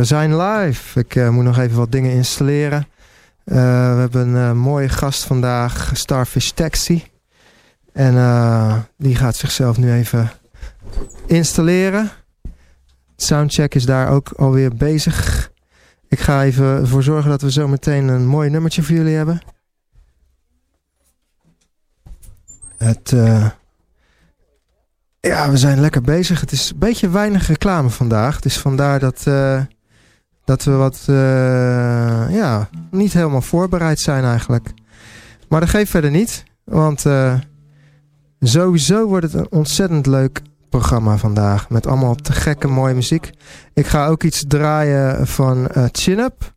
we zijn live. Ik uh, moet nog even wat dingen installeren. Uh, we hebben een mooie gast vandaag, Starfish Taxi. En die gaat zichzelf nu even installeren. Soundcheck is daar ook alweer bezig. Ik ga even ervoor zorgen dat we zo meteen een mooi nummertje voor jullie hebben. Het... Ja, we zijn lekker bezig. Het is een beetje weinig reclame vandaag. Dus vandaar dat, dat we wat, uh, ja, niet helemaal voorbereid zijn eigenlijk. Maar dat geeft verder niet. Want uh, sowieso wordt het een ontzettend leuk programma vandaag. Met allemaal te gekke mooie muziek. Ik ga ook iets draaien van Chin Up.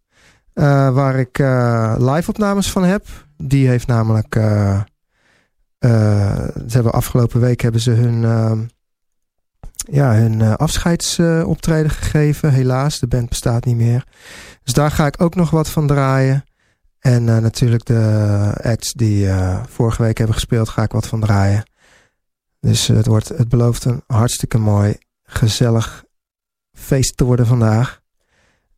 waar ik live opnames van heb. Die heeft namelijk uh, ze hebben afgelopen week hebben ze hun, uh, ja, hun uh, afscheidsoptreden gegeven. Helaas, de band bestaat niet meer. Dus daar ga ik ook nog wat van draaien. En natuurlijk de acts die vorige week hebben gespeeld, ga ik wat van draaien. Dus het, wordt, het belooft een hartstikke mooi, gezellig feest te worden vandaag.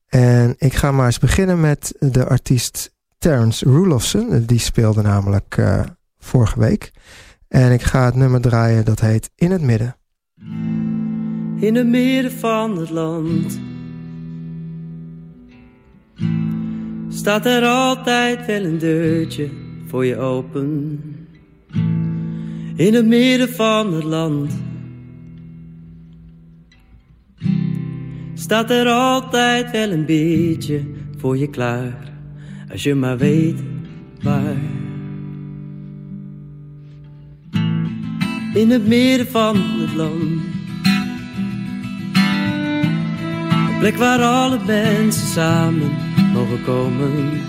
En ik ga maar eens beginnen met de artiest Terence Roelofsen. Die speelde namelijk vorige week. En ik ga het nummer draaien dat heet In het Midden. In het midden van het land. Staat er altijd wel een deurtje voor je open? In het midden van het land. Staat er altijd wel een beetje voor je klaar? Als je maar weet waar. In het midden van het land. Plek waar alle mensen samen mogen komen.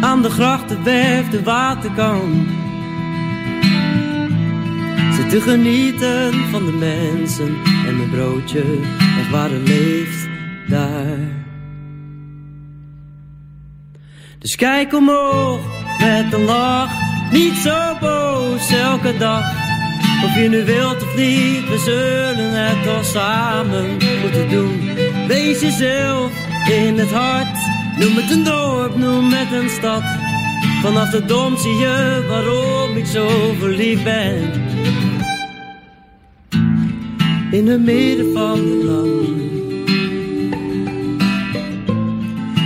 Aan de grachtenwerf, de waterkant. Zit te genieten van de mensen en mijn broodje. Echt waar leeft daar. Dus kijk omhoog met een lach niet zo boos elke dag. Of je nu wilt of niet, we zullen het toch samen moeten doen. Wees jezelf in het hart. Noem het een dorp, noem het een stad. Vanaf de dom zie je waarom ik zo verliefd ben. In het midden van het land.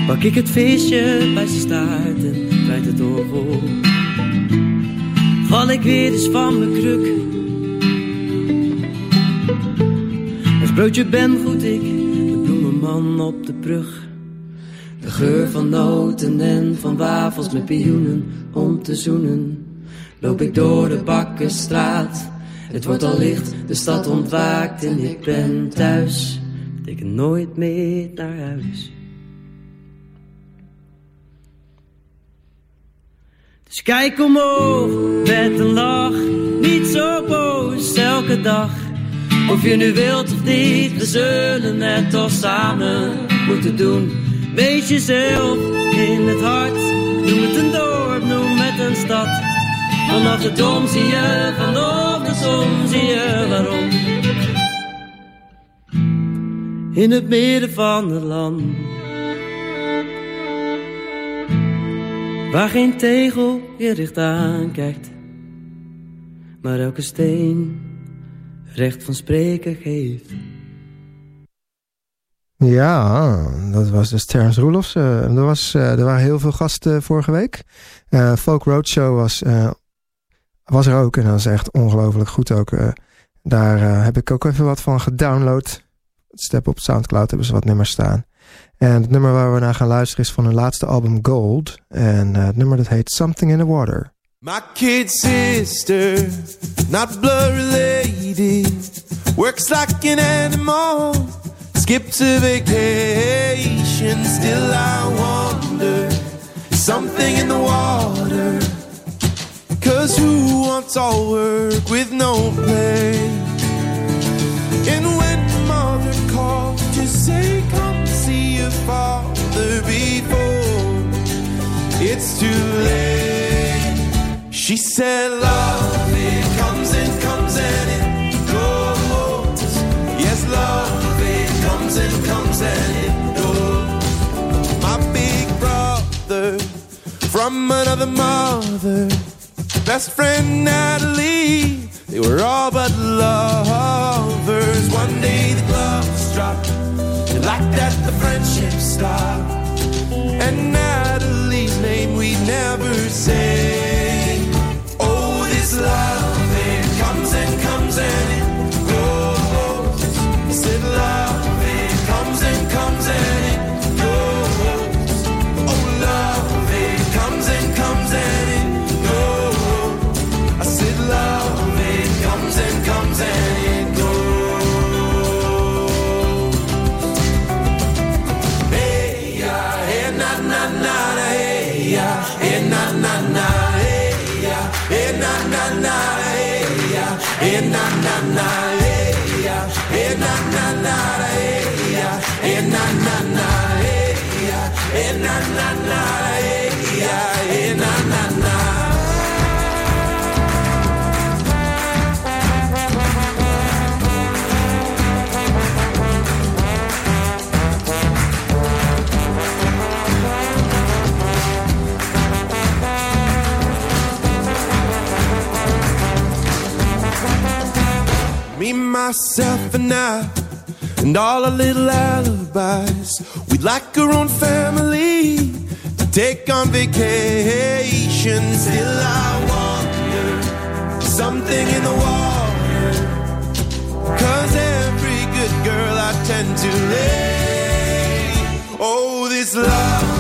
Pak ik het feestje bij zijn staart en draait het orgel val ik weer eens van mijn kruk. Als broodje ben goed ik, de bloemenman op de brug. De geur van noten en van wafels met pioenen om te zoenen. Loop ik door de bakkenstraat, het wordt al licht, de stad ontwaakt en ik ben thuis. Ik nooit meer naar huis. Dus kijk omhoog met een lach, niet zo boos elke dag. Of je nu wilt of niet, we zullen het toch samen moeten doen. Wees jezelf in het hart, noem het een dorp, noem het een stad. Vanaf de dom zie je, vanaf de zon zie je waarom. In het midden van het land Waar geen tegel je recht aankijkt, maar elke steen recht van spreken geeft. Ja, dat was dus Terence Roelofs. Er, was, uh, er waren heel veel gasten vorige week. Uh, Folk Roadshow was, was er ook en dat was echt ongelooflijk goed ook. daar heb ik ook even wat van gedownload. Step op Soundcloud hebben ze wat nummers staan. En het nummer waar we naar gaan luisteren is van hun laatste album Gold. En het nummer dat heet Something in the Water. My kid sister, not blood related, works like an animal, skips a vacation, still I wonder, something in the water. Cause who wants all work with no play? And when mother called to say come see your father before it's too late. She said, Love, it comes and comes and it goes. Yes, love, it comes and comes and it goes. My big brother from another mother, best friend Natalie, they were all but lovers. One day the gloves dropped, and like that the friendship stopped. And Natalie's name we never say." love. Myself, and I, and all our little alibis. We'd like our own family to take on vacation. Still, I wonder something in the water. Cause every good girl I tend to lay. Oh, this love,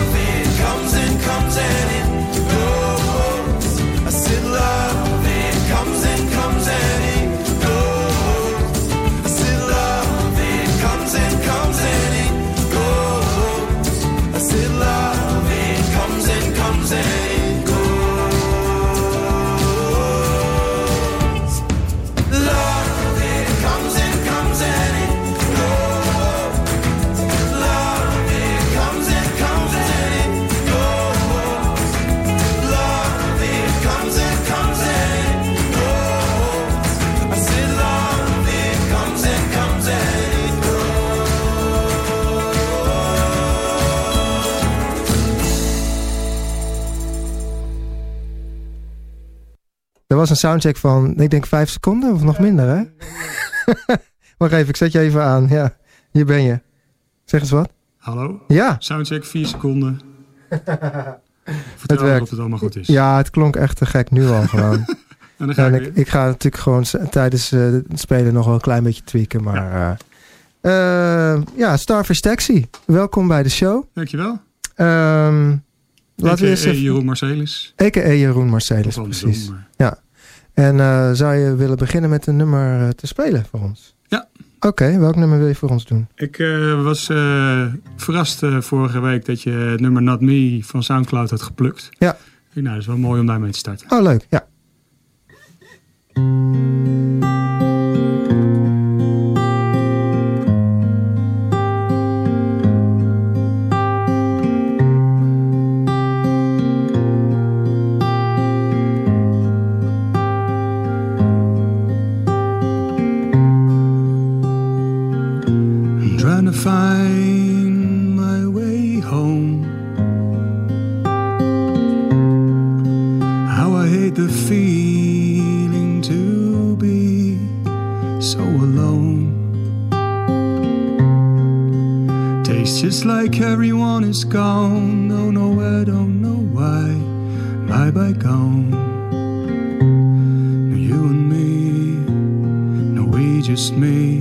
was een soundcheck van, ik denk vijf seconden of nog minder, hè? Wacht even, ik zet je even aan. Ja, hier ben je. Zeg eens wat. Hallo? Ja, Soundcheck 4 seconden. het Vertel werkt. of het allemaal goed is. Ja, het klonk echt te gek nu al gewoon. En dan ga en ik ik, ga natuurlijk gewoon tijdens eh, het spelen nog wel een klein beetje tweaken. Maar eh, eh, ja, Starfish Taxi. Welkom bij de show. Dankjewel. Ehm laten we eerst even... Jeroen Marcelis. A.k.a. Jeroen Marcelis, precies. maar- En eh, zou je willen beginnen met een nummer eh, te spelen voor ons? Ja. Oké, welk nummer wil je voor ons doen? Ik eh, was verrast vorige week dat je het nummer Not Me van Soundcloud had geplukt. Ja. Ik nou, dat is wel mooi om daarmee te starten. Oh, leuk. Ja. Just me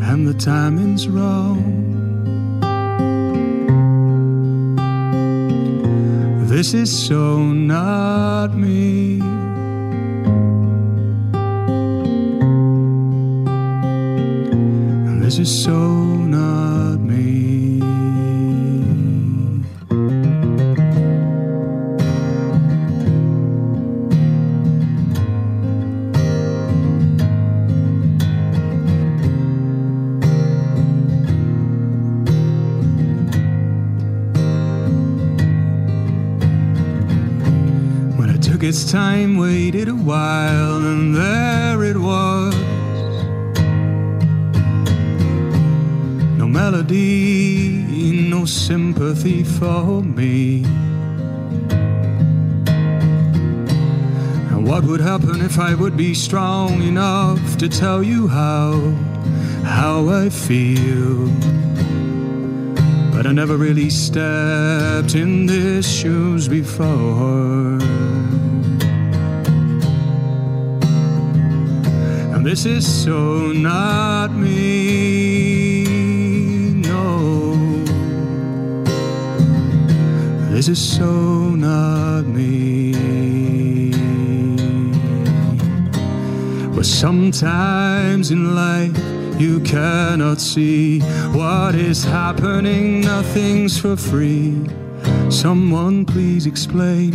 and the timing's wrong. This is so not me. And this is so its time, waited a while, and there it was. No melody, no sympathy for me. And what would happen if I would be strong enough to tell you how, how I feel? But I never really stepped in these shoes before. This is so not me, no. This is so not me. But sometimes in life you cannot see what is happening, nothing's for free. Someone please explain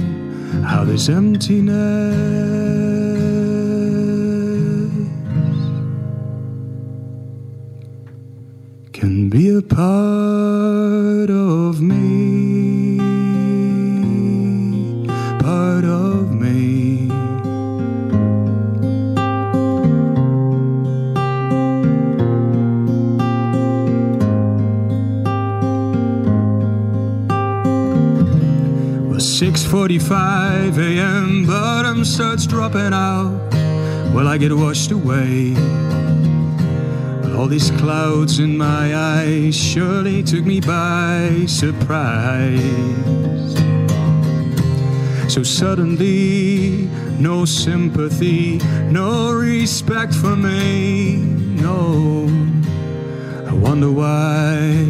how this emptiness part of me, part of me. Well, 6:45 a.m., bottom starts dropping out. Well, I get washed away. All these clouds in my eyes surely took me by surprise. So suddenly, no sympathy, no respect for me, no. I wonder why,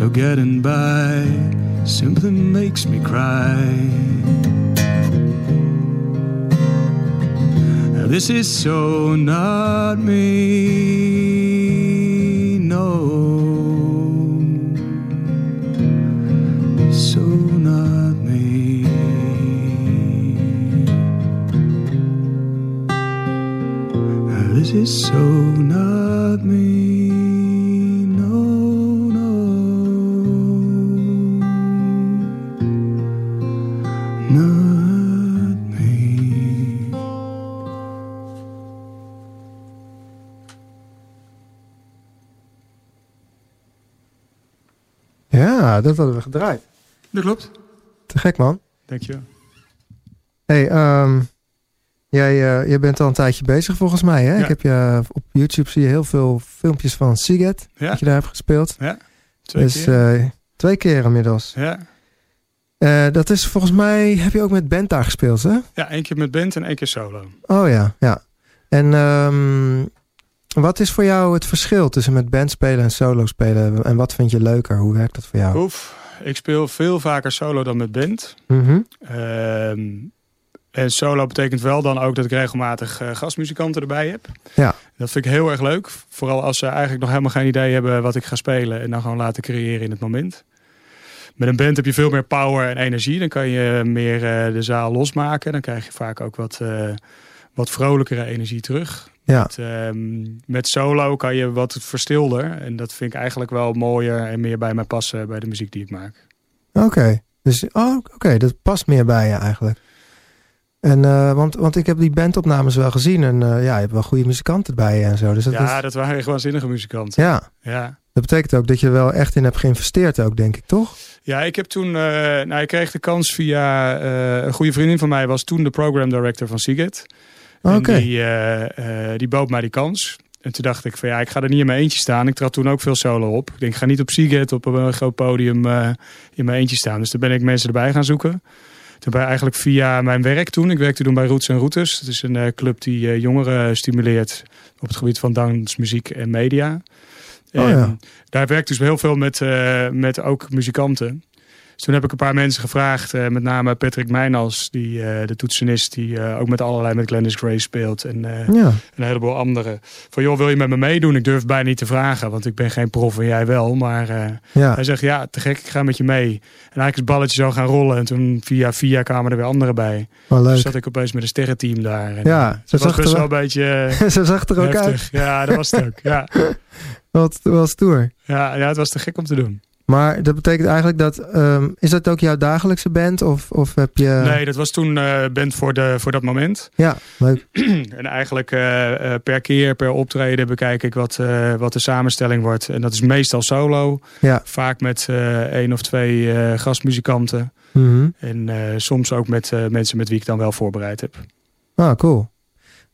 no getting by simply makes me cry. Now, This is so not me, is so not me, no, no. Not me. Ja, dat hadden we gedraaid. Dat klopt. Te gek, man. Dank je. hey, ehm, jij, eh, jij bent al een tijdje bezig volgens mij, hè? Ja. Ik heb je op YouTube zie je heel veel filmpjes van Siget, Ja, dat je daar hebt gespeeld. twee dus keer. eh, twee keer inmiddels. ja. Eh, dat is volgens mij, heb je ook met band daar gespeeld, hè? ja, één keer met band en één keer solo. Oh ja, ja. En ehm, wat is voor jou het verschil tussen met band spelen en solo spelen? En wat vind je leuker? Hoe werkt dat voor jou? Oef, ik speel veel vaker solo dan met band. Mhm. Ehm, en solo betekent wel dan ook dat ik regelmatig eh, gastmuzikanten erbij heb. Ja. Dat vind ik heel erg leuk. Vooral als ze eigenlijk nog helemaal geen idee hebben wat ik ga spelen. En dan gewoon laten creëren in het moment. Met een band heb je veel meer power en energie. Dan kan je meer eh, de zaal losmaken. Dan krijg je vaak ook wat, eh, wat vrolijkere energie terug. Ja. Met, ehm, met solo kan je wat verstilder. En dat vind ik eigenlijk wel mooier en meer bij mij passen bij de muziek die ik maak. Oké. Dus, oh, oké, dat past meer bij je eigenlijk. En, eh, want, want ik heb die bandopnames wel gezien. En eh, ja, je hebt wel goede muzikanten bij je en zo. Dus dat, ja, is, dat waren echt waanzinnige muzikanten. ja, Ja. dat betekent ook dat je er wel echt in hebt geïnvesteerd ook, denk ik, toch? Ja, ik heb toen, eh, nou, ik kreeg de kans via een goede vriendin van mij, was toen de program director van Seagate. Oké. Die, die bood mij die kans. En toen dacht ik van ja, ik ga er niet in mijn eentje staan. Ik trad toen ook veel solo op. Ik denk, ik ga niet op Seagate op een groot podium in mijn eentje staan. Dus toen ben ik mensen erbij gaan zoeken. Toen ben ik eigenlijk via mijn werk toen. Ik werkte toen bij Roots en Routes. Het is een eh, club die eh, jongeren stimuleert op het gebied van dans, muziek en media. Oh ja. Daar werkte dus heel veel met, eh, met ook muzikanten. Dus toen heb ik een paar mensen gevraagd, eh, met name Patrick Mijnals, die, eh, de toetsenist, die eh, ook met allerlei met Glennis Grace speelt. En Ja. een heleboel anderen. Van joh, wil je met me meedoen? Ik durf bijna niet te vragen, want ik ben geen prof en jij wel. Maar Ja. hij zegt ja, te gek, ik ga met je mee. En eigenlijk is het balletje zo gaan rollen. En toen via via kwamen er weer anderen bij. Dus leuk. zat ik opeens met een sterrenteam daar. En, Ja, was zag best er wel een beetje Zo zag er ook uit. Ja, dat was het ook. Ja. Wat wel stoer. Ja, ja, het was te gek om te doen. Maar dat betekent eigenlijk dat... ehm, is dat ook jouw dagelijkse band? Of, of heb je... Nee, dat was toen eh band voor, de, voor dat moment. Ja, leuk. en eigenlijk eh, eh, per keer, per optreden bekijk ik wat, wat de samenstelling wordt. En dat is meestal solo. Ja. Vaak met één of twee gastmuzikanten. Mhm. En soms ook met mensen met wie ik dan wel voorbereid heb. Ah, cool.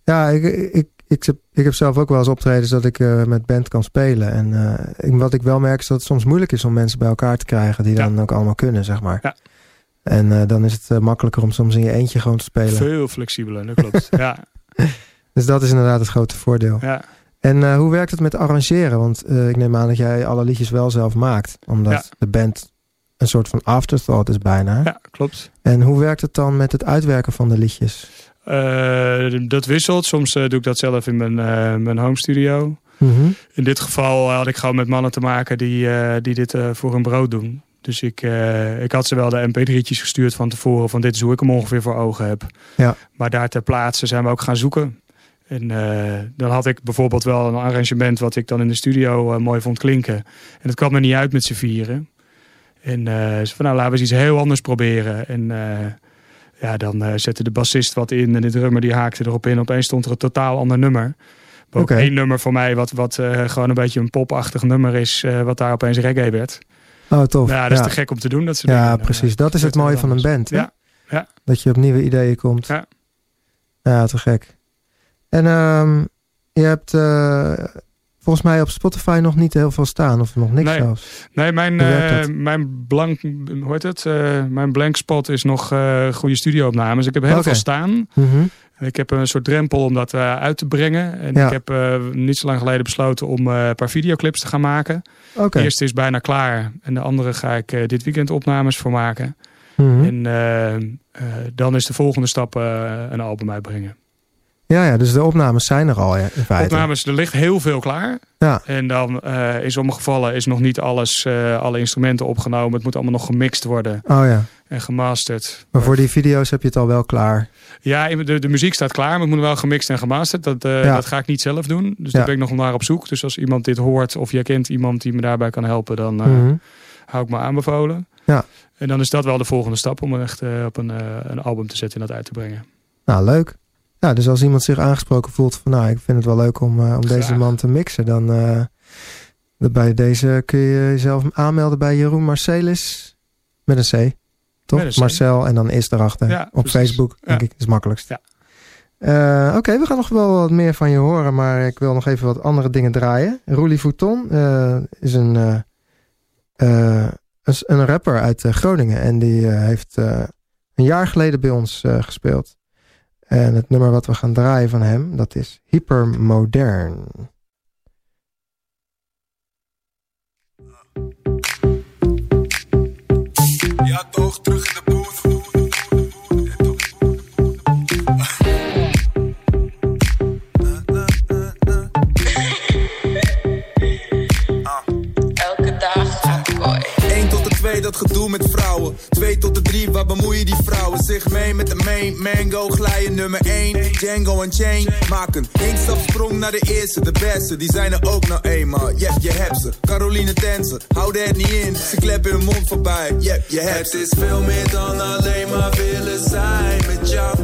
Ja, ik, ik, ik, heb, ik heb zelf ook wel eens optredens dat ik uh, met band kan spelen. En uh, wat ik wel merk is dat het soms moeilijk is om mensen bij elkaar te krijgen die dan ook allemaal kunnen, zeg maar. Ja. En uh, dan is het makkelijker om soms in je eentje gewoon te spelen. Veel flexibeler, dat klopt. ja. Dus dat is inderdaad het grote voordeel. Ja. En hoe werkt het met arrangeren? Want ik neem aan dat jij alle liedjes wel zelf maakt. Omdat Ja. de band een soort van afterthought is bijna. ja, klopt. En hoe werkt het dan met het uitwerken van de liedjes? Eh, dat wisselt. Soms eh, doe ik dat zelf in mijn, eh, mijn home studio. Mhm. In dit geval had ik gewoon met mannen te maken die, die dit voor hun brood doen. Dus ik, ik had ze wel de mp3'tjes gestuurd van tevoren. Van dit is hoe ik hem ongeveer voor ogen heb. Ja. Maar daar ter plaatse zijn we ook gaan zoeken. En dan had ik bijvoorbeeld wel een arrangement wat ik dan in de studio mooi vond klinken. En het kwam er niet uit met z'n vieren. En ze van nou laten we eens iets heel anders proberen. En ja, dan eh, zette de bassist wat in en de drummer die haakte erop in. Opeens stond er een totaal ander nummer. Ook Oké. één nummer voor mij wat, wat eh, gewoon een beetje een popachtig nummer is. eh, wat daar opeens reggae werd. Oh, tof. Ja, dat is te gek om te doen. Dat soort Ja, dingen. Precies. Dat is het mooie van een band. Ja, ja. Dat je op nieuwe ideeën komt. Ja. Ja, te gek. En ehm, je hebt volgens mij op Spotify nog niet heel veel staan. Of nog niks Nee. zelfs. Nee, mijn, eh, mijn blank, hoe heet het? Eh, mijn blank spot is nog eh, goede studioopnames. Ik heb heel veel staan. Mhm. Ik heb een soort drempel om dat uit te brengen. En Ja. ik heb niet zo lang geleden besloten om een paar videoclips te gaan maken. Oké. De eerste is bijna klaar. En de andere ga ik dit weekend opnames voor maken. Mhm. En dan is de volgende stap een album uitbrengen. Ja, ja, dus de opnames zijn er al ja, in feite. Opnames, er ligt heel veel klaar. Ja. En dan eh, in sommige gevallen is nog niet alles, eh, alle instrumenten opgenomen. Het moet allemaal nog gemixt worden Oh ja. en gemasterd. Maar voor die video's heb je het al wel klaar. Ja, de, de muziek staat klaar, maar het moet wel gemixt en gemasterd. Dat, eh, Ja. dat ga ik niet zelf doen. Dus daar ben ik nog naar op zoek. Dus als iemand dit hoort of jij kent iemand die me daarbij kan helpen, dan Mhm. hou ik me aanbevolen. Ja. En dan is dat wel de volgende stap om echt op een, een album te zetten en dat uit te brengen. Nou, leuk. Ja, dus als iemand zich aangesproken voelt van... nou, ik vind het wel leuk om, eh, om deze man te mixen... dan eh, bij deze kun je jezelf aanmelden bij Jeroen Marcelis met een C. Toch? Met een C. Marcel en dan is erachter. Ja, Op precies. Facebook, denk Ja. ik, is het makkelijkst. Ja. Eh, Oké, we gaan nog wel wat meer van je horen... maar ik wil nog even wat andere dingen draaien. Roelie Fouton is een, een, rapper uit Groningen... en die heeft een jaar geleden bij ons gespeeld. En het nummer wat we gaan draaien van hem, dat is Hypermodern. Dat gedoe met vrouwen. 2 tot de 3, waar bemoeien die vrouwen zich mee met de main? Mango, glijden nummer 1. Django en Chain maken instapsprong naar de eerste, de beste. Die zijn er ook nou eenmaal. Yep, je hebt ze. Caroline Tensen, hou het niet in. Ze kleppen hun mond voorbij. Yep, je hebt Het is veel meer dan alleen maar willen zijn met jou.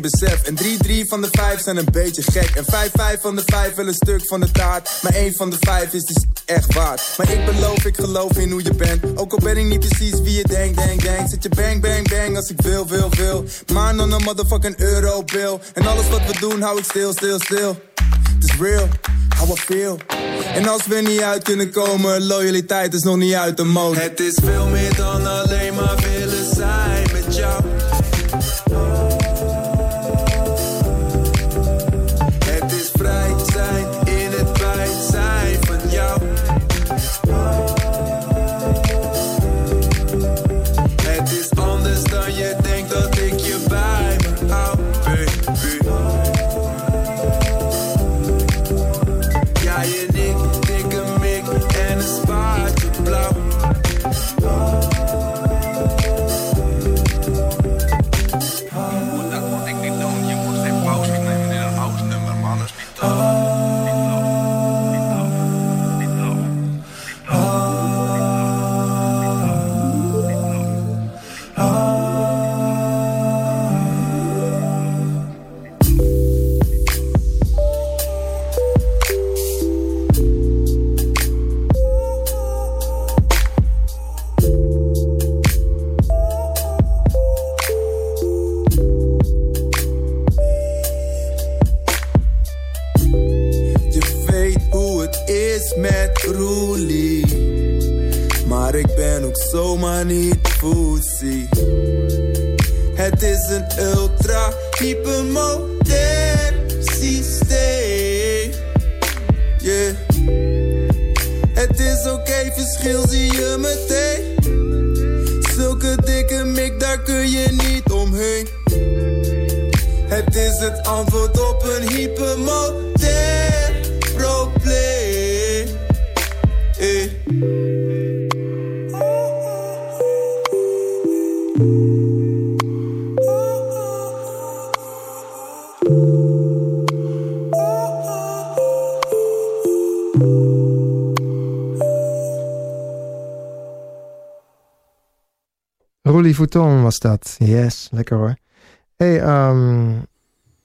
En drie, drie van de vijf zijn een beetje gek. En vijf, vijf van de vijf wil een stuk van de taart. Maar één van de vijf is dus echt waard. Maar ik beloof, ik geloof in hoe je bent. Ook al ben ik niet precies wie je denkt, denk, denk. Zet je bang, bang, bang als ik wil, wil, wil. Maar dan een motherfucking eurobill. En alles wat we doen, hou ik stil, stil, stil. Het is real, how I feel. En als we niet uit kunnen komen, loyaliteit is nog niet uit de mode. Het is veel meer dan alleen maar willen Vuitton was dat. Yes, lekker hoor. hey, ehm,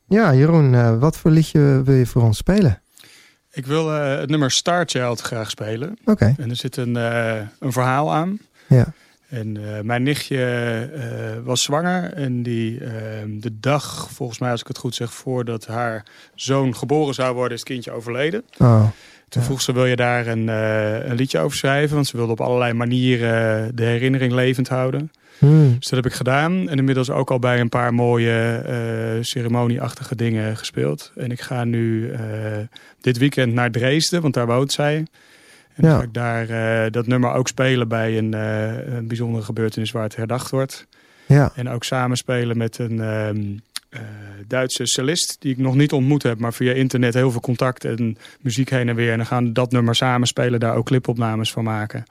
ja, Jeroen, eh, wat voor liedje wil je voor ons spelen? Ik wil eh, het nummer Star Child graag spelen. Oké, En er zit een, eh, een verhaal aan. ja. En mijn nichtje was zwanger. En die eh, de dag, volgens mij als ik het goed zeg, voordat haar zoon geboren zou worden, is het kindje overleden. Oh, Toen Ja. vroeg ze, wil je daar een, eh, een liedje over schrijven? Want ze wilde op allerlei manieren de herinnering levend houden. hmm, Dus dat heb ik gedaan. En inmiddels ook al bij een paar mooie eh, ceremonieachtige dingen gespeeld. En ik ga nu eh, dit weekend naar Dresden, want daar woont zij. En dan Ja. ga ik daar dat nummer ook spelen bij een, een bijzondere gebeurtenis waar het herdacht wordt. ja. En ook samenspelen met een ehm, eh, Duitse cellist die ik nog niet ontmoet heb, maar via internet heel veel contact en muziek heen en weer. En dan gaan dat nummer samenspelen, daar ook clipopnames van maken.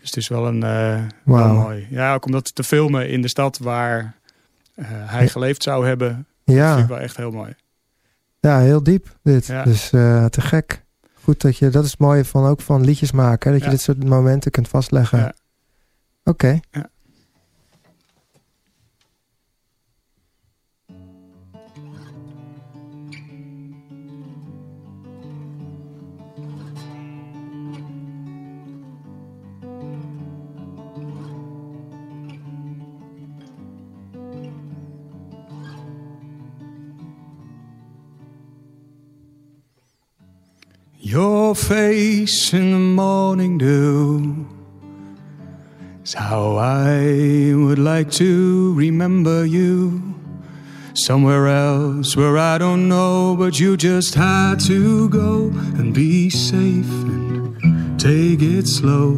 Dus het is wel een eh, wel mooi. Ja, ook om dat te filmen in de stad waar eh, hij Ja. geleefd zou hebben, vind ik Ja, wel echt heel mooi. ja, heel diep dit. Ja. Dus te gek. Goed dat je, dat is het mooie van ook van liedjes maken, hè, dat Ja. je dit soort momenten kunt vastleggen. Ja. Oké. Ja. Your face in the morning dew is how I would like to remember you. Somewhere else where I don't know, but you just had to go and be safe and take it slow.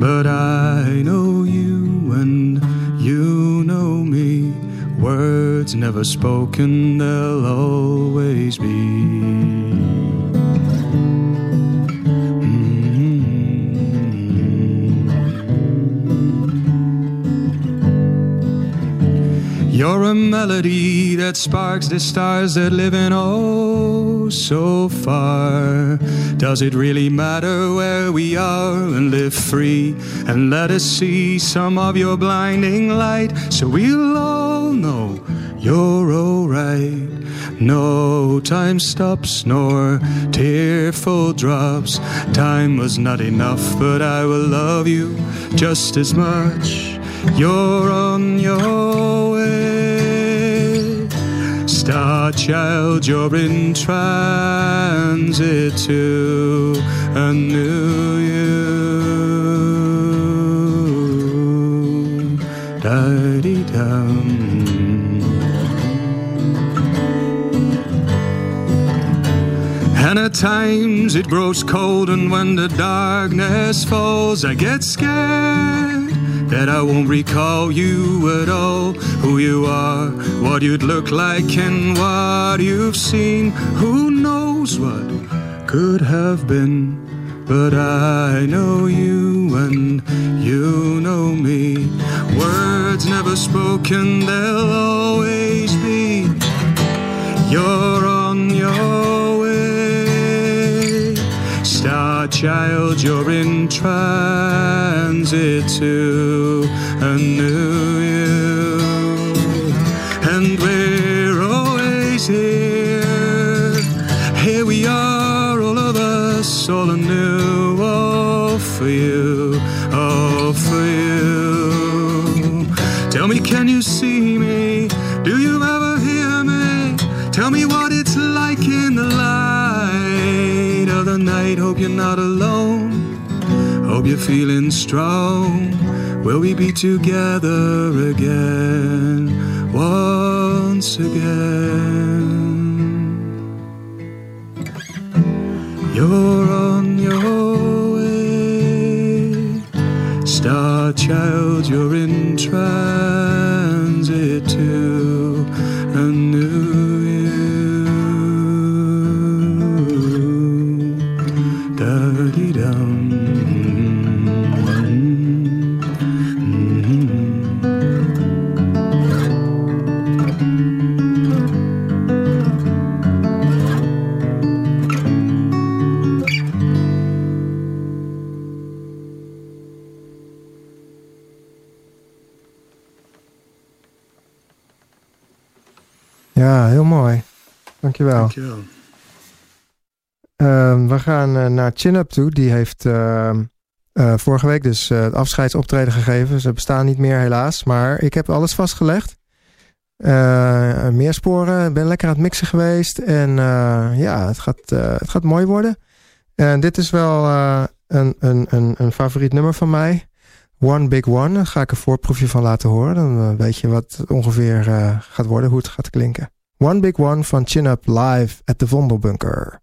But I know you and you know me. Words never spoken, they'll always be. You're a melody that sparks the stars that live in oh so far. Does it really matter where we are and live free and let us see some of your blinding light so we'll all know you're alright. No time stops nor tearful drops. Time was not enough, but I will love you just as much. You're on your way. Star child, you're in transit to a new you. And at times it grows cold, and when the darkness falls, I get scared that I won't recall you at all. Who you are, what you'd look like, and what you've seen. Who knows what could have been? But I know you, and you know me. Words never spoken, they'll always be. You're on your. Star child, you're in transit to a new you. And we're always here. Here we are, all of us, all anew. All for you, feeling strong will we be together again, once again? You're on your way, star child, you're in transit Dankjewel. Dankjewel. Ehm, we gaan eh, naar Chin Up toe. Die heeft ehm, eh, vorige week dus eh, het afscheidsoptreden gegeven. Ze bestaan niet meer helaas. Maar ik heb alles vastgelegd. Meer sporen. Ik ben lekker aan het mixen geweest. En ja, het gaat, het gaat mooi worden. En dit is wel een, een, een, een favoriet nummer van mij. One Big One. Daar ga ik een voorproefje van laten horen. Dan weet je wat het ongeveer gaat worden, hoe het gaat klinken. One Big One van Chin Up live at de Vondelbunker.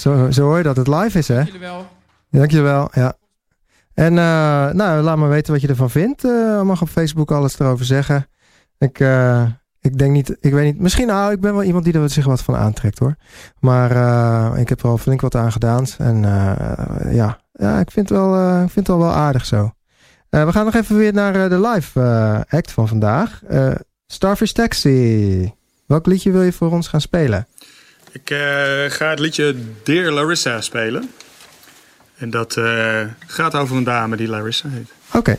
Zo, zo hoor je dat het live is, hè? Jullie wel. Dankjewel, ja. En eh, nou, laat me weten wat je ervan vindt. Eh, mag op Facebook alles erover zeggen. Ik, eh, ik denk niet, ik weet niet. Misschien, nou, ik ben wel iemand die er zich wat van aantrekt hoor. Maar ik heb er al flink wat aan gedaan. En ja, ja, ik vind het wel, ik vind het wel, wel aardig zo. We gaan nog even weer naar de live act van vandaag. Starfish Taxi. Welk liedje wil je voor ons gaan spelen? Ik eh, ga het liedje Dear Larissa spelen. En dat eh, gaat over een dame die Larissa heet. Oké.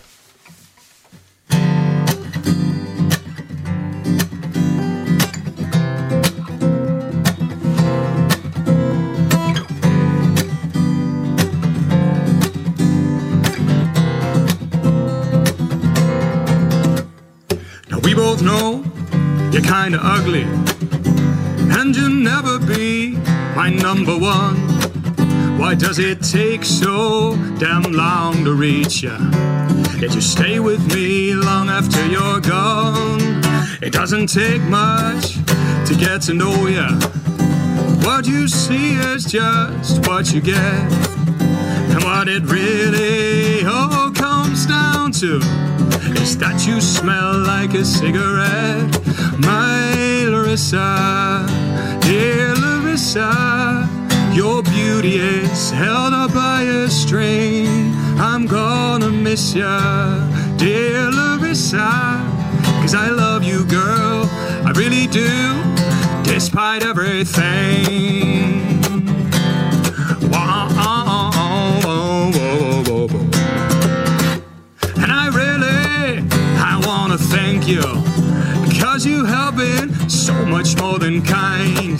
Now we both know you're kinda ugly, and you'll never be my number one. Why does it take so damn long to reach ya? Yet you stay with me long after you're gone. It doesn't take much to get to know ya. What you see is just what you get. And what it really all comes down to is that you smell like a cigarette. My Larissa, dear Larissa, your beauty is held up by a string. I'm gonna miss ya, dear Larissa, cause I love you, girl. I really do, despite everything. And I really, I wanna thank you because you been so much more than kind.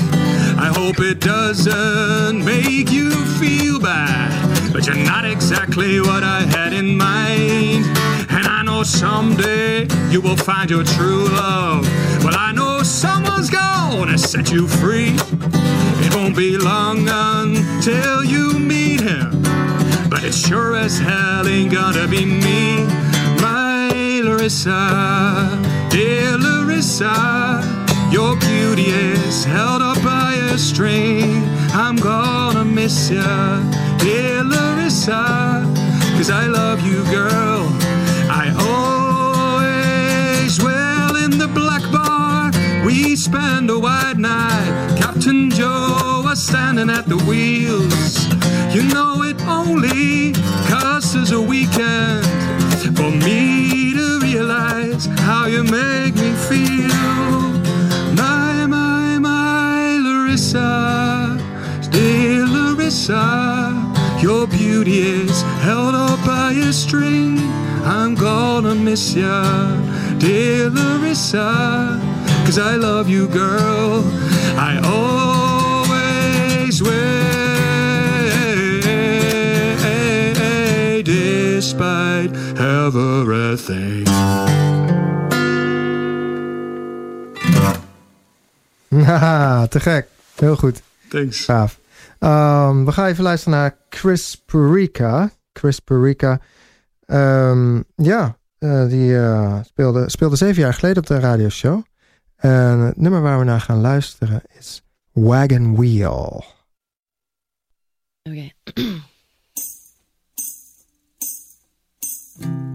I hope it doesn't make you feel bad, but you're not exactly what I had in mind. And I know someday you will find your true love. Well, I know someone's gonna set you free. It won't be long until you meet him. But it sure as hell ain't gonna be me, my Larissa, dear Larissa. Your beauty is held up by a string. I'm gonna miss ya, dear Larissa. Cause I love you, girl. I always will in the black bar. We spend a white night. Captain Joe was standing at the wheels. You know it only costs a weekend for me to realize how you make me feel. Larissa, dear Larissa, your beauty is held up by a string. I'm gonna miss ya, dear Larissa, cause I love you, girl. I always will, despite everything. Te gek. Heel goed. Thanks. Gaaf. Ehm, we gaan even luisteren naar Chris Perica. Chris Perica. Ehm, ja, eh, die eh, speelde, speelde zeven jaar geleden op de radioshow. En het nummer waar we naar gaan luisteren is Wagon Wheel. Oké.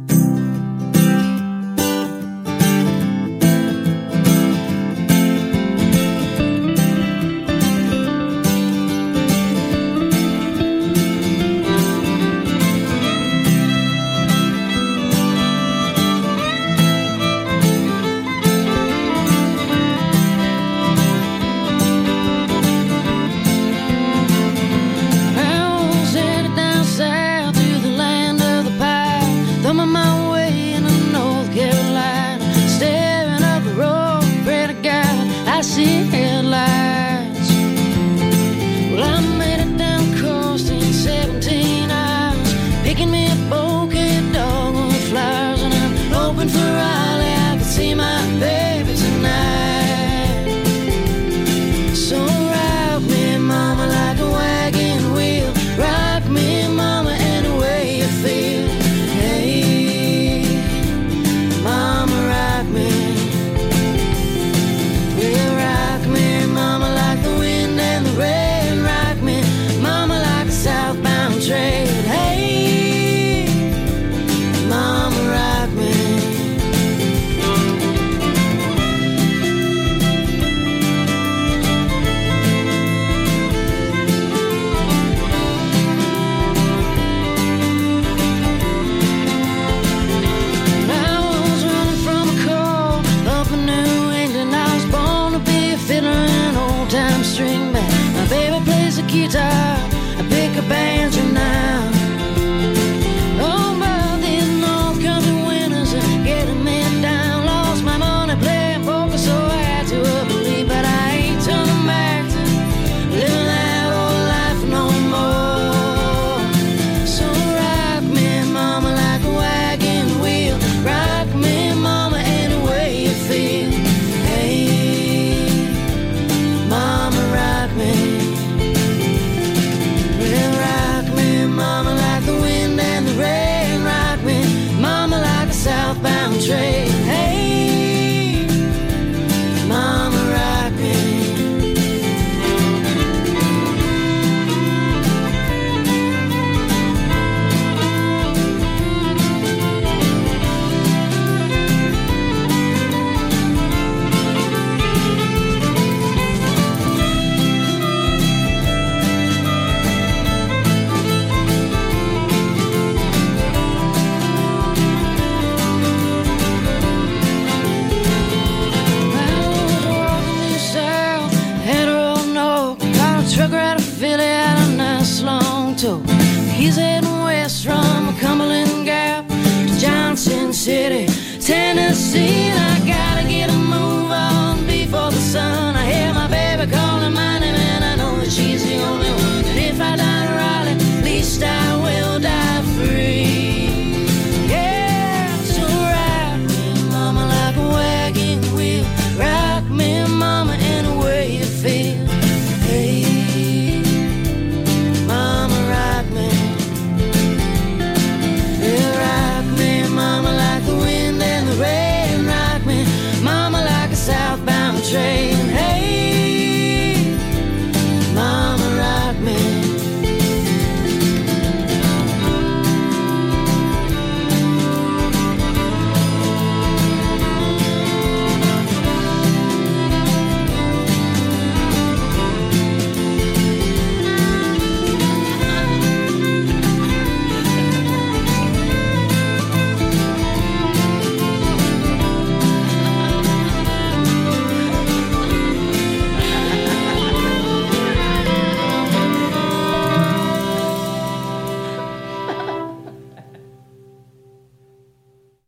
see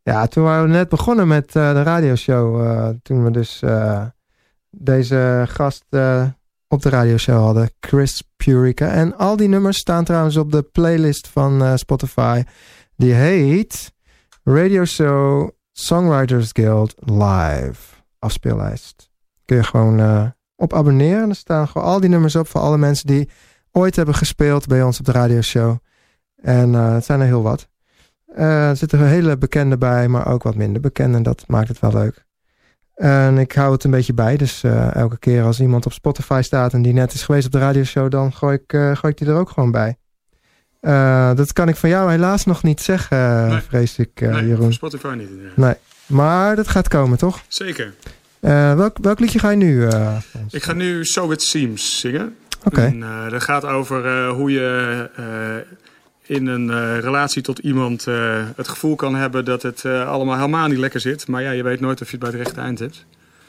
Ja, toen waren we net begonnen met eh, de radioshow. eh, toen we dus eh, deze gast op de radioshow hadden, Chris Purica. En al die nummers staan trouwens op de playlist van Spotify. Die heet Radio Show Songwriters Guild Live. Afspeellijst. Kun je gewoon op abonneren. En er staan gewoon al die nummers op van alle mensen die ooit hebben gespeeld bij ons op de radioshow. En het zijn er heel wat. Eh, er zitten hele bekende bij, maar ook wat minder bekende. En dat maakt het wel leuk. En ik hou het een beetje bij. Dus eh, elke keer als iemand op Spotify staat en die net is geweest op de radioshow, dan gooi ik, eh, gooi ik die er ook gewoon bij. Dat kan ik van jou helaas nog niet zeggen, Nee. vrees ik, nee, Jeroen. Spotify niet. Nee. Maar dat gaat komen, toch? Zeker. Welk, welk liedje ga je nu? Ik ga nu So It Seems zingen. Oké. En, eh, dat gaat over hoe je in een eh, relatie tot iemand eh, het gevoel kan hebben dat het eh, allemaal helemaal niet lekker zit. Maar ja, je weet nooit of je het bij het rechte eind hebt.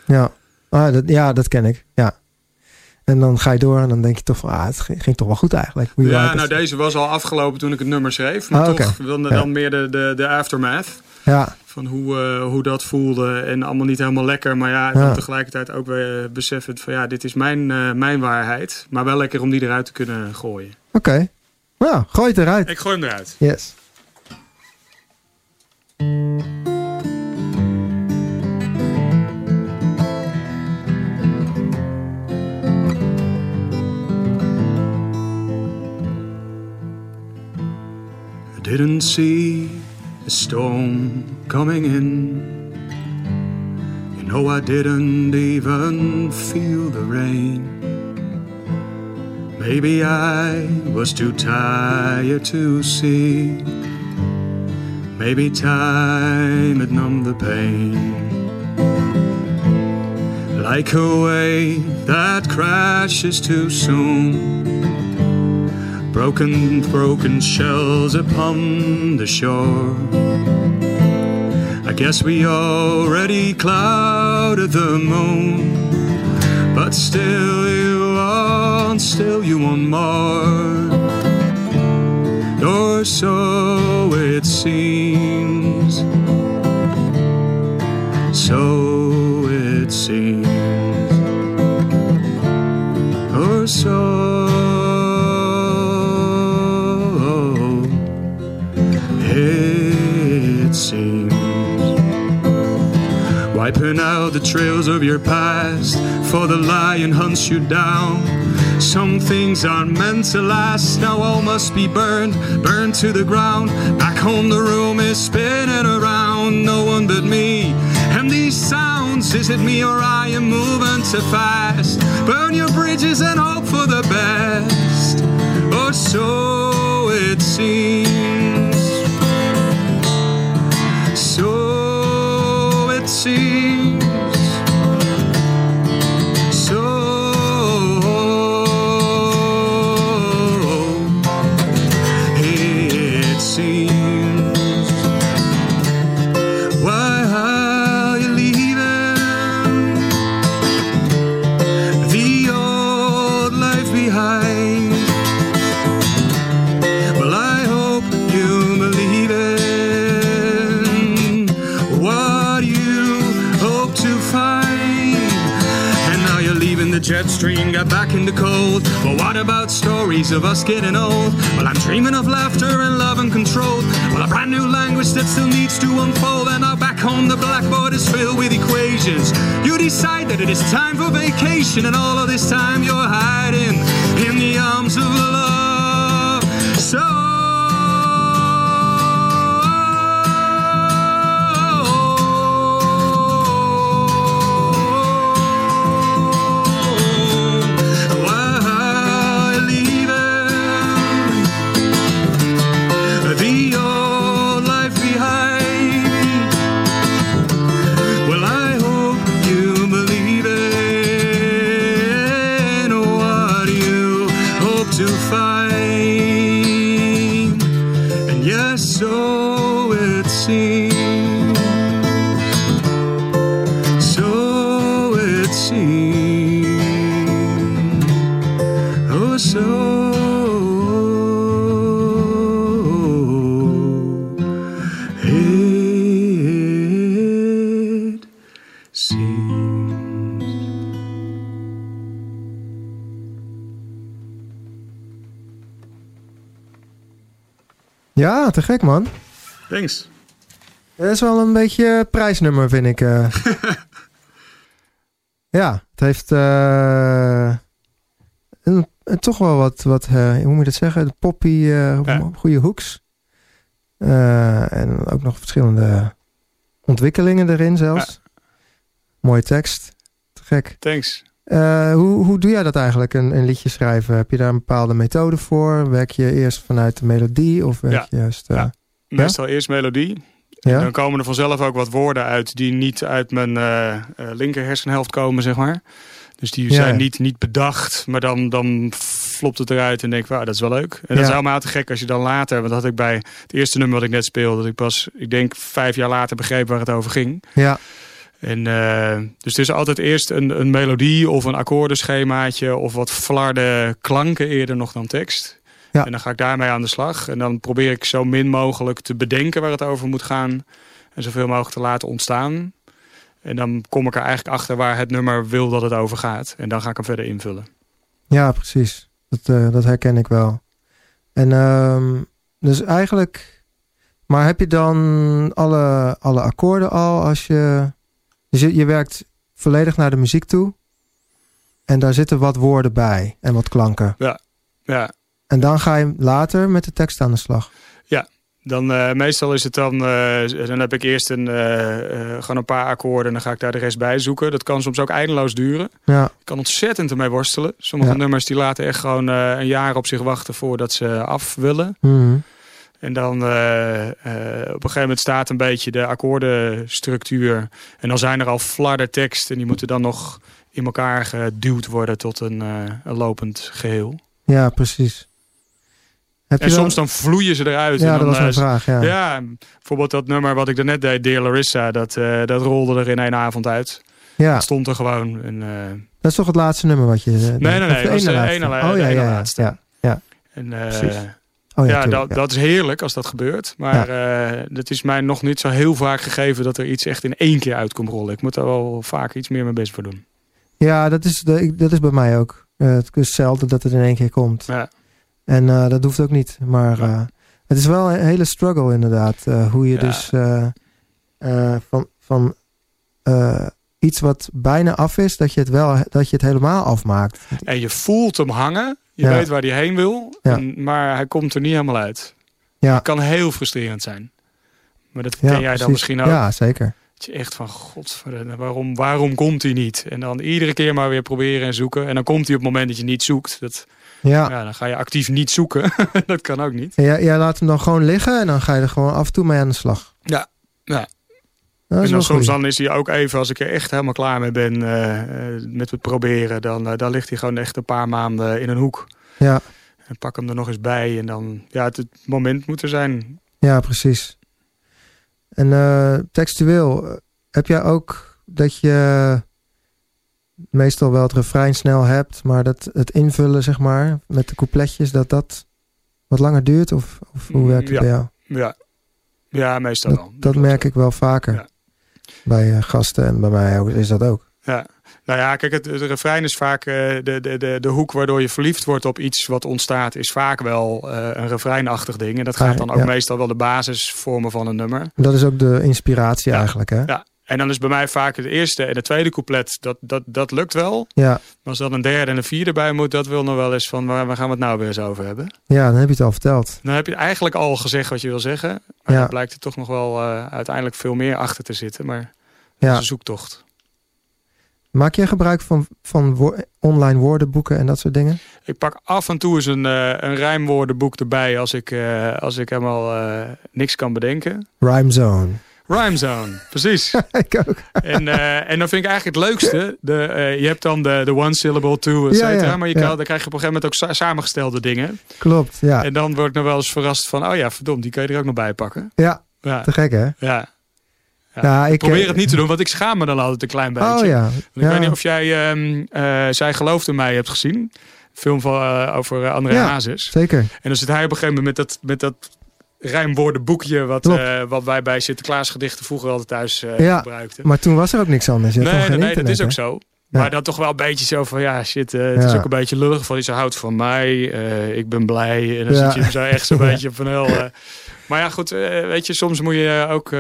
Ja. Ah, dat, ja, dat ken ik. Ja. En dan ga je door en dan denk je toch van, ah, het ging, toch wel goed eigenlijk. We ja, nou deze was al afgelopen toen ik het nummer schreef. Maar Ah, toch dan, Ja. meer de, de, de aftermath. Ja, Van hoe, hoe dat voelde en allemaal niet helemaal lekker. Maar ja, Ja. tegelijkertijd ook weer beseffend van ja, dit is mijn, mijn waarheid. Maar wel lekker om die eruit te kunnen gooien. oké. Nou, gooi het eruit. Ik gooi hem eruit. Yes. I didn't see the storm coming in. You know, I didn't even feel the rain. Maybe I was too tired to see. Maybe time had numbed the pain. Like a wave that crashes too soon. Broken, broken shells upon the shore. I guess we already clouded the moon. But still you still you want more. Or so it seems. So it seems. Or so it seems. Wiping out the trails of your past, for the lion hunts you down. Some things aren't meant to last, now all must be burned, burned to the ground. Back home, the room is spinning around, no one but me. And these sounds, is it me or I am moving too fast? Burn your bridges and hope for the best, or so it seems. So it seems. Back in the cold. Well, what about stories of us getting old? Well, I'm dreaming of laughter and love and control. Well, a brand new language that still needs to unfold. And now back home, the blackboard is filled with equations. You decide that it is time for vacation, and all of this time you're hiding te gek man. Thanks. Dat is wel een beetje prijsnummer, vind ik. eh. ja, het heeft eh, een, toch wel wat, wat eh, hoe moet je dat zeggen? De poppy, Ja. goede hooks. Eh, en ook nog verschillende ontwikkelingen erin zelfs. Mooie tekst. Te gek. Thanks. Eh, hoe, hoe doe jij dat eigenlijk, een, een liedje schrijven? Heb je daar een bepaalde methode voor? Werk je eerst vanuit de melodie of werk Ja. je juist... eh, Ja. Meestal eerst melodie. ja? Dan komen er vanzelf ook wat woorden uit die niet uit mijn eh, linker hersenhelft komen, zeg maar. Dus die zijn. Niet, niet bedacht, maar dan, dan flopt het eruit en denk ik, wauw, dat is wel leuk. En dat is helemaal te gek als je dan later, want dat had ik bij het eerste nummer wat ik net speelde, dat ik pas, ik denk vijf jaar later begreep waar het over ging. Ja, En, eh, dus het is altijd eerst een, een melodie of een akkoordenschemaatje of wat flarde klanken eerder nog dan tekst. Ja. En dan ga ik daarmee aan de slag. En dan probeer ik zo min mogelijk te bedenken waar het over moet gaan. En zoveel mogelijk te laten ontstaan. En dan kom ik er eigenlijk achter waar het nummer wil dat het over gaat. En dan ga ik hem verder invullen. Ja, precies. Dat, eh, dat herken ik wel. En ehm, dus eigenlijk... Maar heb je dan alle, alle akkoorden al als je... Dus je, je werkt volledig naar de muziek toe. En daar zitten wat woorden bij en wat klanken. Ja, En dan ga je later met de tekst aan de slag. dan eh, meestal is het dan... eh, dan heb ik eerst een, eh, gewoon een paar akkoorden en dan ga ik daar de rest bij zoeken. Dat kan soms ook eindeloos duren. Ja, Ik kan ontzettend ermee worstelen. Sommige Ja. nummers die laten echt gewoon een jaar op zich wachten voordat ze af willen. mhm. En dan eh, eh, op een gegeven moment staat een beetje de akkoordenstructuur. En dan zijn er al flarden teksten. Die moeten dan nog in elkaar geduwd worden tot een, eh, een lopend geheel. ja precies. Heb En je soms dan vloeien ze eruit. Ja, en dat dan, was mijn vraag. Ja. Ja, bijvoorbeeld dat nummer wat ik daarnet deed, Dear Larissa. Dat, dat rolde er in één avond uit. ja, Het stond er gewoon. En, dat is toch het laatste nummer wat je... nee, nee, of dat was de laatste? ene la- Oh de ja, ja, ja, laatste. ja. en, eh, Precies. Oh ja, ja, tuurlijk, dat, ja. dat is heerlijk als dat gebeurt. Maar eh het is mij nog niet zo heel vaak gegeven dat er iets echt in één keer uit komt rollen. Ik moet er wel vaak iets meer mijn best voor doen. Ja, dat is, dat is bij mij ook. Eh, het is zelden dat het in één keer komt. Ja. En eh, dat hoeft ook niet. Maar Ja. het is wel een hele struggle inderdaad. hoe je Ja. dus van, van iets wat bijna af is, dat je het wel dat je het helemaal afmaakt. En je voelt hem hangen. Je weet waar hij heen wil. En, maar hij komt er niet helemaal uit. Ja. Het kan heel frustrerend zijn. Maar dat ken jij dan misschien ook. Ja, zeker. Dat je echt van, godverdomme, waarom, waarom komt hij niet? En dan iedere keer maar weer proberen en zoeken. En dan komt hij op het moment dat je niet zoekt. Dat, Ja. ja, dan ga je actief niet zoeken. dat kan ook niet. Jij laat hem dan gewoon liggen en dan ga je er gewoon af en toe mee aan de slag. Ja, ja. En dan soms dan is hij ook even, als ik er echt helemaal klaar mee ben eh, eh, met het proberen, dan, eh, dan ligt hij gewoon echt een paar maanden in een hoek. Ja, En pak hem er nog eens bij en dan, ja, het, het moment moet er zijn. ja, precies. En eh, textueel, heb jij ook dat je meestal wel het refrein snel hebt, maar dat het invullen, zeg maar, met de coupletjes, dat dat wat langer duurt? Of, of hoe werkt het ja. bij jou? Ja, ja meestal Dat, wel. dat merk ik wel vaker Ja. Bij eh, gasten en bij mij ook, is dat ook. Nou, Nou ja, kijk, het, het refrein is vaak eh, de, de, de, de hoek waardoor je verliefd wordt op iets wat ontstaat, is vaak wel eh, een refreinachtig ding. En dat gaat dan ook Ja. meestal wel de basis vormen van een nummer. Dat is ook de inspiratie Ja. eigenlijk, hè? Ja. En dan is bij mij vaak het eerste en het tweede couplet, dat, dat, dat lukt wel. Ja, Maar als dan een derde en een vierde bij moet, dat wil nog wel eens van waar, waar gaan we het nou weer eens over hebben. ja dan heb je het al verteld. Dan heb je eigenlijk al gezegd wat je wil zeggen. Maar Ja. dan blijkt er toch nog wel eh, uiteindelijk veel meer achter te zitten. Maar dat is Ja. een zoektocht. Maak jij gebruik van, van wo- online woordenboeken en dat soort dingen? Ik pak af en toe eens een, eh, een rijmwoordenboek erbij als ik, eh, als ik helemaal niks kan bedenken. Rhyme Zone. Rhymezone, precies. ik ook. en, eh, en dan vind ik eigenlijk het leukste. De, eh, je hebt dan de, de one syllable, two, et Ja, cetera. ja, maar je ja. kan, dan krijg je op een gegeven moment ook sa- samengestelde dingen. Klopt, ja. En dan word ik nog wel eens verrast van... oh ja, verdomd, die kan je er ook nog bij pakken. Ja, Ja, te gek hè? ja. Ik Probeer eh, het niet te doen, want ik schaam me dan altijd een klein beetje. Oh ja. Want Ik weet niet of jij ehm, eh, Zij gelooft in mij hebt gezien. Film van, over André Ja. Hazes. Zeker. En dan zit hij op een gegeven moment met dat, met dat rijmwoordenboekje... Wat, eh, wat wij bij Sinterklaasgedichten vroeger altijd thuis eh, Ja, gebruikten. Maar toen was er ook niks anders. Nee, nee, nee, dat is internet, ook hè? zo. Ja. Maar dan toch wel een beetje zo van, ja, shit, eh, het is ook een beetje lullig van, ze houdt van mij, ik ben blij. En dan Ja. zit je hem zo echt zo'n beetje van heel... eh, maar ja, goed, weet je, soms moet je ook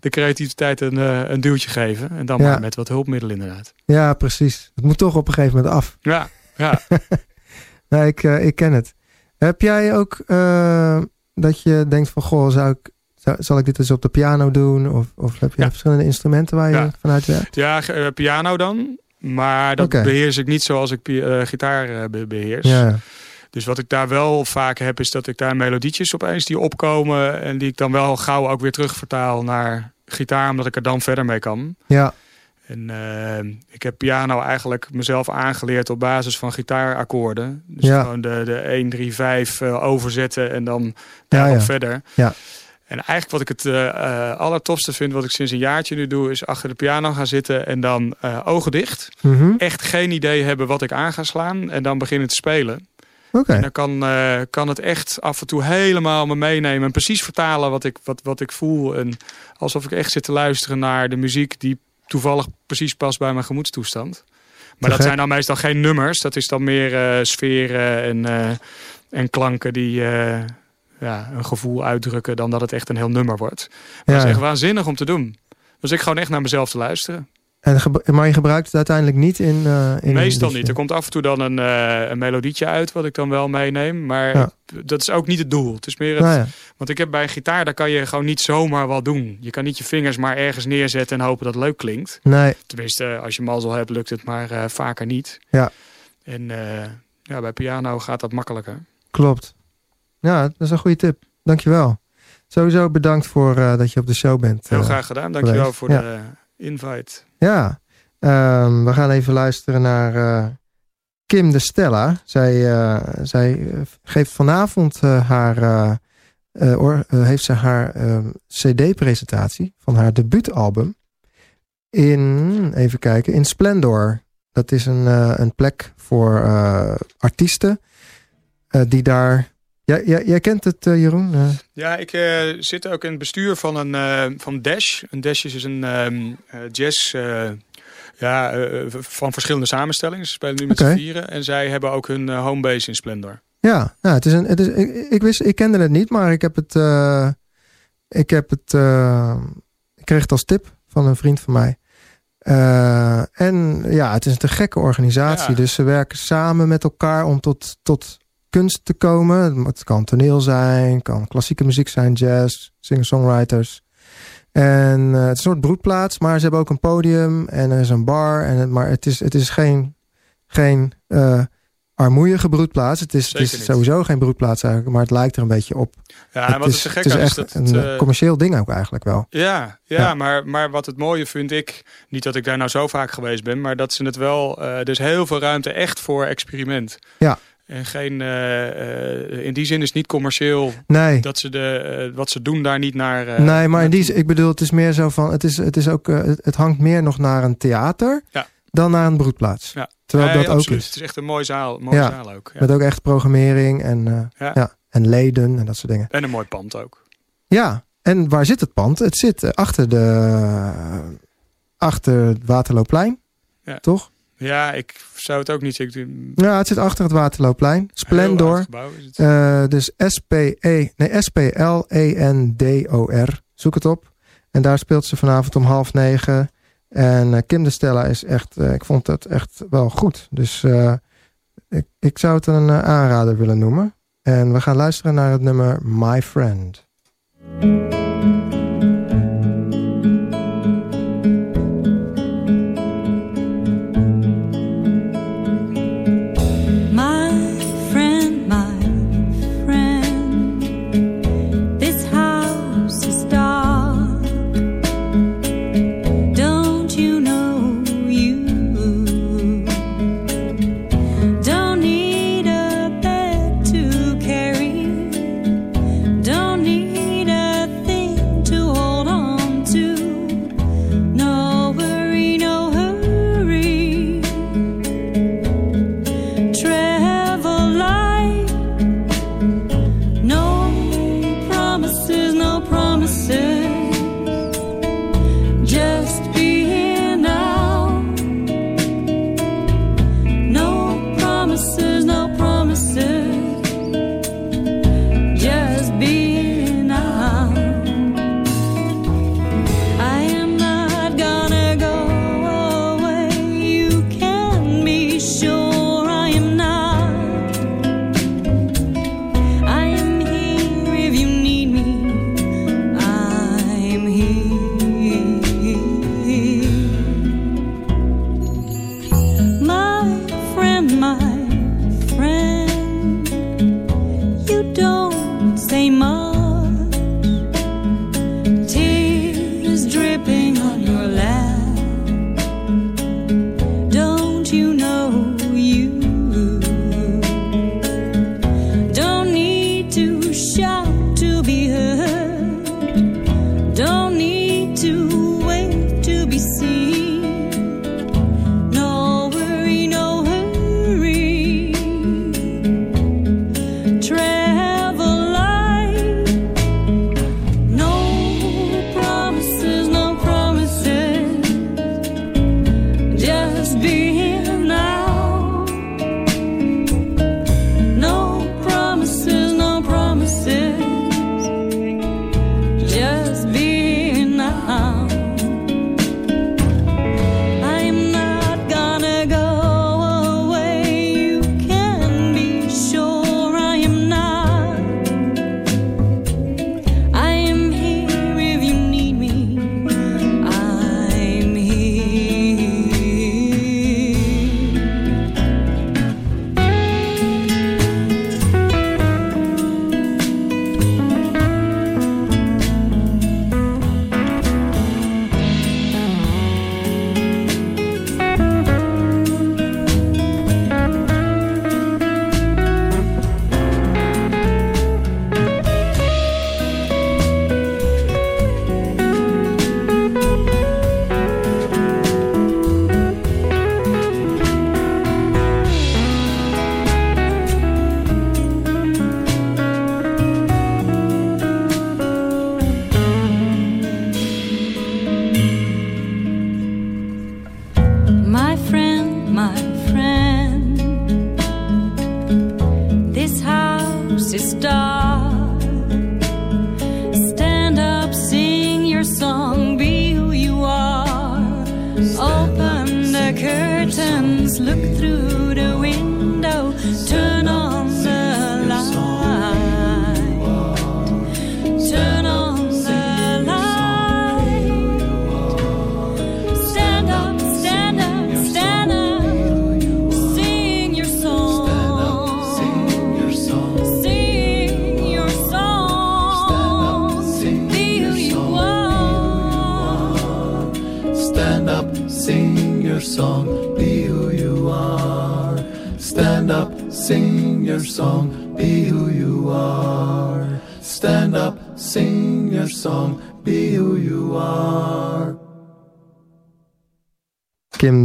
de creativiteit een, een duwtje geven. En dan maar met wat hulpmiddelen inderdaad. Ja, precies. Het moet toch op een gegeven moment af. Ja, ja. Nee, ik, ik ken het. Heb jij ook dat je denkt van, goh, zou ik, zou- zal ik dit eens op de piano doen? Of, of heb je Ja. verschillende instrumenten waar je Ja. vanuit werkt? ja eh, piano dan. Maar dat beheers ik niet zoals ik eh, gitaar eh, be- beheers. Ja, Dus wat ik daar wel vaak heb, is dat ik daar melodietjes opeens die opkomen. En die ik dan wel gauw ook weer terugvertaal naar gitaar, omdat ik er dan verder mee kan. ja, En eh, ik heb piano eigenlijk mezelf aangeleerd op basis van gitaarakkoorden. Dus Ja. gewoon de, de 1, 3, 5 eh, overzetten en dan daarop ja. verder. Ja. En eigenlijk wat ik het eh, eh, allertofste vind, wat ik sinds een jaartje nu doe, is achter de piano gaan zitten en dan ogen dicht. Mhm. Echt geen idee hebben wat ik aan ga slaan en dan beginnen te spelen. Oké. En dan kan, kan het echt af en toe helemaal me meenemen. En precies vertalen wat ik, wat, wat ik voel. En alsof ik echt zit te luisteren naar de muziek die toevallig precies past bij mijn gemoedstoestand. Maar dat gek. zijn dan meestal geen nummers. Dat is dan meer eh, sferen en, eh, en klanken die eh, ja, een gevoel uitdrukken. Dan dat het echt een heel nummer wordt. Maar Ja, dat is echt waanzinnig om te doen. Dus ik gewoon echt naar mezelf te luisteren. En maar je gebruikt het uiteindelijk niet in... eh in Meestal niet. Er komt af en toe dan een, eh, een melodietje uit wat ik dan wel meeneem. Maar Ja. dat is ook niet het doel. Het is meer het, Nou ja, Want ik heb bij gitaar, daar kan je gewoon niet zomaar wat doen. Je kan niet je vingers maar ergens neerzetten en hopen dat het leuk klinkt. nee, Tenminste, als je mazzel hebt, lukt het maar eh, vaker niet. Ja. En eh, ja, bij piano gaat dat makkelijker. klopt. Ja, dat is een goede tip. Dankjewel. Sowieso bedankt voor eh, dat je op de show bent. Heel eh. graag gedaan. Dankjewel geweest. voor Ja. de Ja, ehm, we gaan even luisteren naar eh, Kim de Stella. Zij, eh, zij eh, geeft vanavond haar, heeft ze haar ehm, CD-presentatie van haar debuutalbum in, even kijken, in Splendor. Dat is een, een plek voor artiesten die daar. Jij, jij, jij kent het, eh, Jeroen? Ja, ik eh, zit ook in het bestuur van een eh, van Dash. Een Dash is dus een ehm, eh, jazz ja, van verschillende samenstellingen. Ze spelen nu met z'n vieren. En zij hebben ook hun homebase in Splendor. Ja, nou, het is een, het is, ik, ik wist, ik kende het niet, maar ik heb het, ik heb het, ik kreeg het als tip van een vriend van mij. En ja, het is een te gekke organisatie. Ja. Dus ze werken samen met elkaar om tot, tot kunst te komen. Het kan toneel zijn, kan klassieke muziek zijn, jazz, singer-songwriters. En eh, het is een soort broedplaats, maar ze hebben ook een podium en er is een bar. En het, maar het is, het is geen, geen eh, armoeige broedplaats. Het is, het is sowieso geen broedplaats eigenlijk, maar het lijkt er een beetje op. Ja, het en wat is, is, te gek het is is een het, eh, commercieel ding ook eigenlijk wel. Ja, ja, Ja. Maar, maar wat het mooie vind ik, niet dat ik daar nou zo vaak geweest ben, maar dat ze het wel, eh, er is heel veel ruimte echt voor experiment. Ja. En geen, eh, eh, in die zin is het niet commercieel Nee, dat ze de, eh, wat ze doen daar niet naar. nee maar in die, zin- ik bedoel, het is meer zo van, het, is, het, is ook, het, hangt meer nog naar een theater Ja. dan naar een broedplaats. Ja. Terwijl Nee, dat ook absoluut. is. Het is echt een mooie zaal, mooie Ja. zaal ook. Ja. Met ook echt programmering en, Ja. en leden en dat soort dingen. En een mooi pand ook. Ja, en waar zit het pand? Het zit achter, de, achter het Waterloopplein, Ja. toch? Ja, ik zou het ook niet zeggen. Ja, het zit achter het Waterloopplein. Splendor. Uh, dus S-P-E, nee, S-P-L-E-N-D-O-R. Zoek het op. En daar speelt ze vanavond om half negen. En uh, Kim de Stella is echt, uh, ik vond het echt wel goed. Dus ik, ik zou het een aanrader willen noemen. En we gaan luisteren naar het nummer My Friend.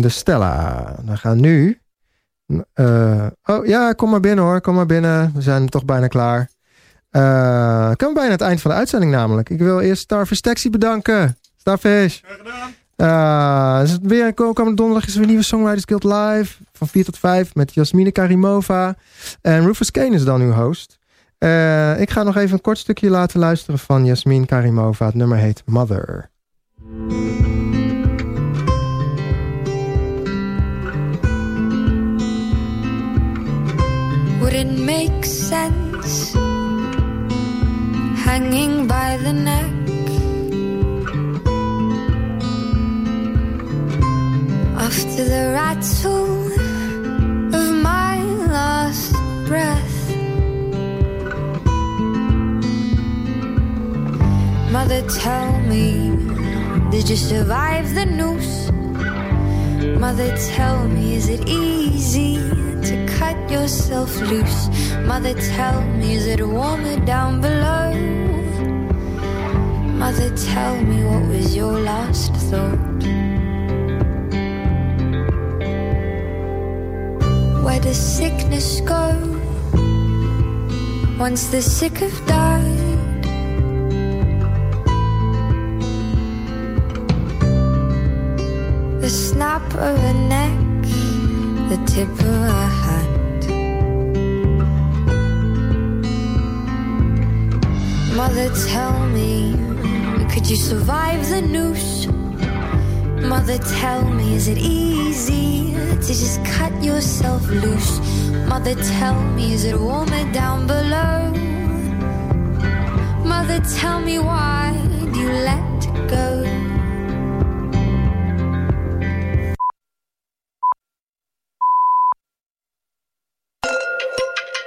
De Stella. We gaan nu... Uh, oh ja, kom maar binnen hoor, kom maar binnen. We zijn toch bijna klaar. Uh, komen bijna het eind van de uitzending namelijk. Ik wil eerst Starfish Taxi bedanken. Starfish. Eh, is het weer komende donderdag is er weer nieuwe Songwriters Guild live. Van 4 tot 5 met Jasmine Karimova. En Rufus Kane is dan uw host. Eh, ik ga nog even een kort stukje laten luisteren van Jasmine Karimova. Het nummer heet Mother. Make sense hanging by the neck? After the rattle of my last breath, Mother, tell me, did you survive the noose? Mother, tell me, is it easy yourself loose? Mother, tell me, is it warmer down below? Mother, tell me, what was your last thought? Where does sickness go once the sick have died? The snap of a neck, the tip of a Mother, tell me, could you survive the noose? Mother, tell me, is it easy to just cut yourself loose? Mother, tell me, is it warmer down below? Mother, tell me, why do you let go?